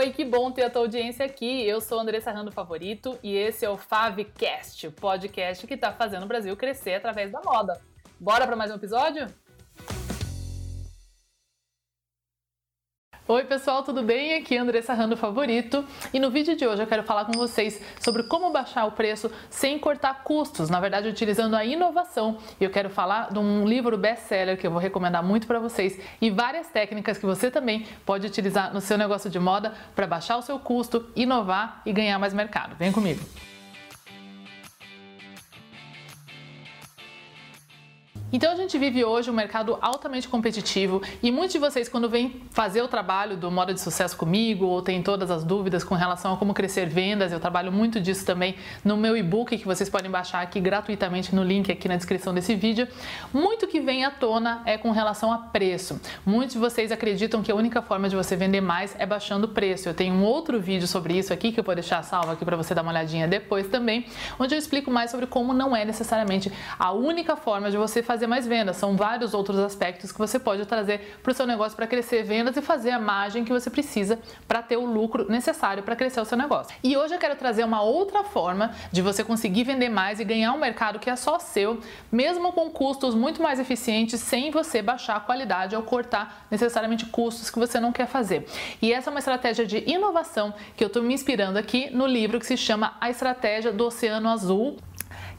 oi, que bom ter a tua audiência aqui. Eu sou Andressa Rando Favorito e esse é o Favcast, o podcast que está fazendo o Brasil crescer através da moda. Bora para mais um episódio? Oi pessoal, tudo bem? Aqui é Andressa Rando Favorito e no vídeo de hoje eu quero falar com vocês sobre como baixar o preço sem cortar custos, na verdade utilizando a inovação. E eu quero falar de um livro best-seller que eu vou recomendar muito para vocês e várias técnicas que você também pode utilizar no seu negócio de moda para baixar o seu custo, inovar e ganhar mais mercado. Vem comigo! Então a gente vive hoje um mercado altamente competitivo e muitos de vocês quando vêm fazer o trabalho do moda de sucesso comigo ou tem todas as dúvidas com relação a como crescer vendas, eu trabalho muito disso também no meu e-book que vocês podem baixar aqui gratuitamente no link aqui na descrição desse vídeo. Muito que vem à tona é com relação a preço. Muitos de vocês acreditam que a única forma de você vender mais é baixando o preço. Eu tenho um outro vídeo sobre isso aqui que eu vou deixar salvo aqui para você dar uma olhadinha depois também, onde eu explico mais sobre como não é necessariamente a única forma de você fazer fazer mais vendas. São vários outros aspectos que você pode trazer para o seu negócio para crescer vendas e fazer a margem que você precisa para ter o lucro necessário para crescer o seu negócio. E hoje eu quero trazer uma outra forma de você conseguir vender mais e ganhar um mercado que é só seu, mesmo com custos muito mais eficientes, sem você baixar a qualidade ou cortar necessariamente custos que você não quer fazer. E essa é uma estratégia de inovação que eu estou me inspirando aqui no livro que se chama A Estratégia do Oceano Azul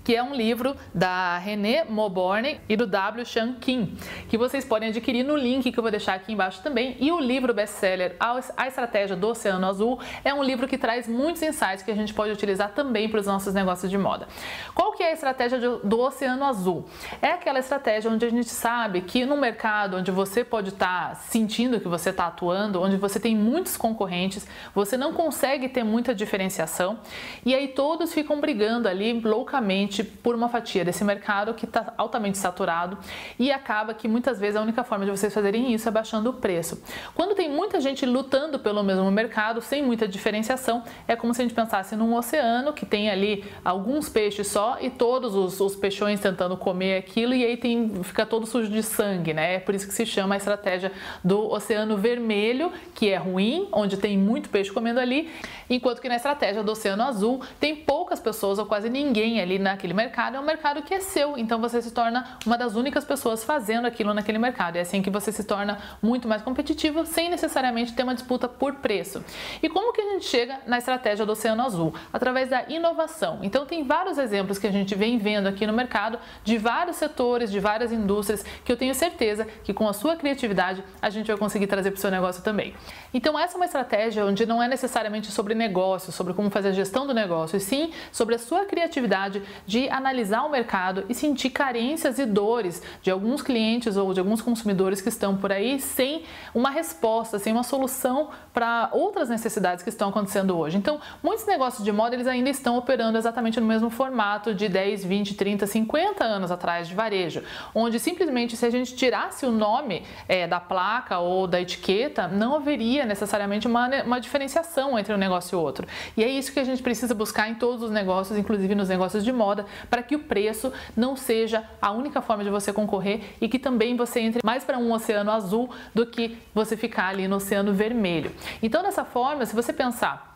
que é um livro da René Moborne e do W. Chan Kim, que vocês podem adquirir no link que eu vou deixar aqui embaixo também. E o livro best-seller A Estratégia do Oceano Azul é um livro que traz muitos insights que a gente pode utilizar também para os nossos negócios de moda. Qual que é a estratégia do Oceano Azul? É aquela estratégia onde a gente sabe que no mercado onde você pode estar tá sentindo que você está atuando, onde você tem muitos concorrentes, você não consegue ter muita diferenciação e aí todos ficam brigando ali loucamente por uma fatia desse mercado que está altamente saturado e acaba que muitas vezes a única forma de vocês fazerem isso é baixando o preço. Quando tem muita gente lutando pelo mesmo mercado, sem muita diferenciação, é como se a gente pensasse num oceano que tem ali alguns peixes só e todos os, os peixões tentando comer aquilo e aí tem, fica todo sujo de sangue, né? É por isso que se chama a estratégia do oceano vermelho, que é ruim, onde tem muito peixe comendo ali, enquanto que na estratégia do oceano azul tem poucas pessoas ou quase ninguém ali na naquele mercado é um mercado que é seu, então você se torna uma das únicas pessoas fazendo aquilo naquele mercado. É assim que você se torna muito mais competitivo sem necessariamente ter uma disputa por preço. E como que a gente chega na estratégia do Oceano Azul? Através da inovação. Então tem vários exemplos que a gente vem vendo aqui no mercado de vários setores, de várias indústrias, que eu tenho certeza que com a sua criatividade a gente vai conseguir trazer para o seu negócio também. Então essa é uma estratégia onde não é necessariamente sobre negócio, sobre como fazer a gestão do negócio, e sim sobre a sua criatividade de analisar o mercado e sentir carências e dores de alguns clientes ou de alguns consumidores que estão por aí sem uma resposta, sem uma solução para outras necessidades que estão acontecendo hoje. Então, muitos negócios de moda eles ainda estão operando exatamente no mesmo formato de 10, 20, 30, 50 anos atrás de varejo, onde simplesmente se a gente tirasse o nome é, da placa ou da etiqueta, não haveria necessariamente uma, uma diferenciação entre um negócio e outro. E é isso que a gente precisa buscar em todos os negócios, inclusive nos negócios de moda, para que o preço não seja a única forma de você concorrer e que também você entre mais para um oceano azul do que você ficar ali no oceano vermelho. Então, dessa forma, se você pensar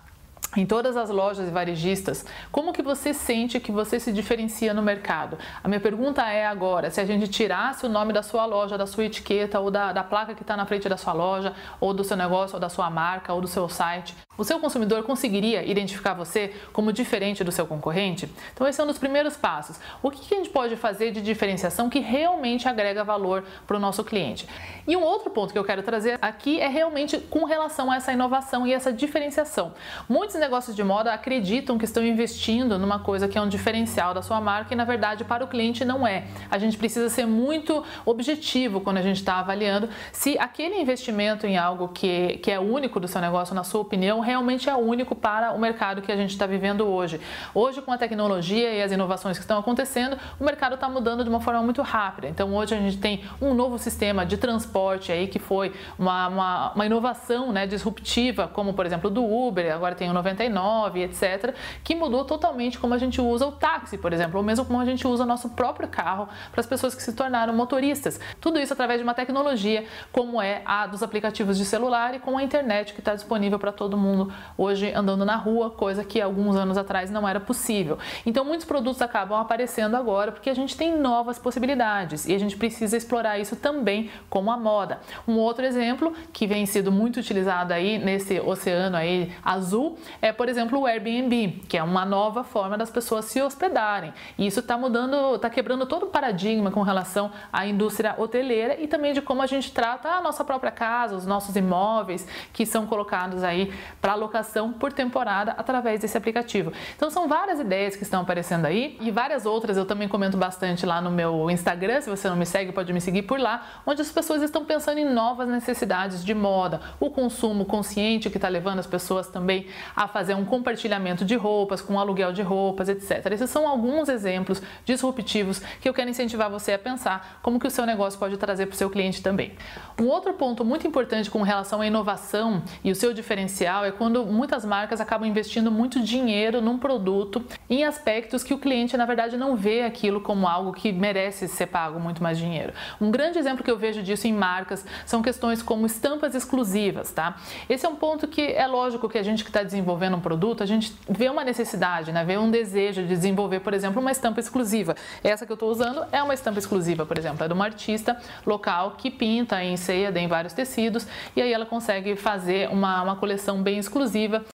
em todas as lojas e varejistas, como que você sente que você se diferencia no mercado? A minha pergunta é agora, se a gente tirasse o nome da sua loja, da sua etiqueta ou da, da placa que está na frente da sua loja, ou do seu negócio, ou da sua marca, ou do seu site, o seu consumidor conseguiria identificar você como diferente do seu concorrente? Então esse é um dos primeiros passos. O que a gente pode fazer de diferenciação que realmente agrega valor para o nosso cliente? E um outro ponto que eu quero trazer aqui é realmente com relação a essa inovação e essa diferenciação. Muitos negócios de moda acreditam que estão investindo numa coisa que é um diferencial da sua marca e na verdade para o cliente não é. A gente precisa ser muito objetivo quando a gente está avaliando se aquele investimento em algo que, que é único do seu negócio, na sua opinião, realmente é único para o mercado que a gente está vivendo hoje. Hoje, com a tecnologia e as inovações que estão acontecendo, o mercado está mudando de uma forma muito rápida. Então, hoje a gente tem um novo sistema de transporte aí que foi uma, uma, uma inovação né, disruptiva, como por exemplo do Uber, agora tem o 99, etc., que mudou totalmente como a gente usa o táxi, por exemplo, ou mesmo como a gente usa o nosso próprio carro para as pessoas que se tornaram motoristas. Tudo isso através de uma tecnologia como é a dos aplicativos de celular e com a internet que está disponível para todo mundo mundo hoje andando na rua, coisa que alguns anos atrás não era possível. Então muitos produtos acabam aparecendo agora porque a gente tem novas possibilidades e a gente precisa explorar isso também como a moda. Um outro exemplo que vem sido muito utilizado aí nesse oceano aí azul é, por exemplo, o Airbnb, que é uma nova forma das pessoas se hospedarem. E isso está mudando, está quebrando todo o paradigma com relação à indústria hoteleira e também de como a gente trata a nossa própria casa, os nossos imóveis que são colocados aí para locação por temporada através desse aplicativo. Então são várias ideias que estão aparecendo aí e várias outras eu também comento bastante lá no meu Instagram, se você não me segue, pode me seguir por lá, onde as pessoas estão pensando em novas necessidades de moda, o consumo consciente que está levando as pessoas também a fazer um compartilhamento de roupas, com aluguel de roupas, etc. Esses são alguns exemplos disruptivos que eu quero incentivar você a pensar como que o seu negócio pode trazer para o seu cliente também. Um outro ponto muito importante com relação à inovação e o seu diferencial é quando muitas marcas acabam investindo muito dinheiro num produto em aspectos que o cliente na verdade não vê aquilo como algo que merece ser pago muito mais dinheiro. Um grande exemplo que eu vejo disso em marcas são questões como estampas exclusivas, tá? Esse é um ponto que é lógico que a gente que está desenvolvendo um produto, a gente vê uma necessidade, né? Vê um desejo de desenvolver, por exemplo, uma estampa exclusiva. Essa que eu estou usando é uma estampa exclusiva, por exemplo, é de uma artista local que pinta em ceia em vários tecidos e aí ela consegue fazer uma, uma coleção bem exclusiva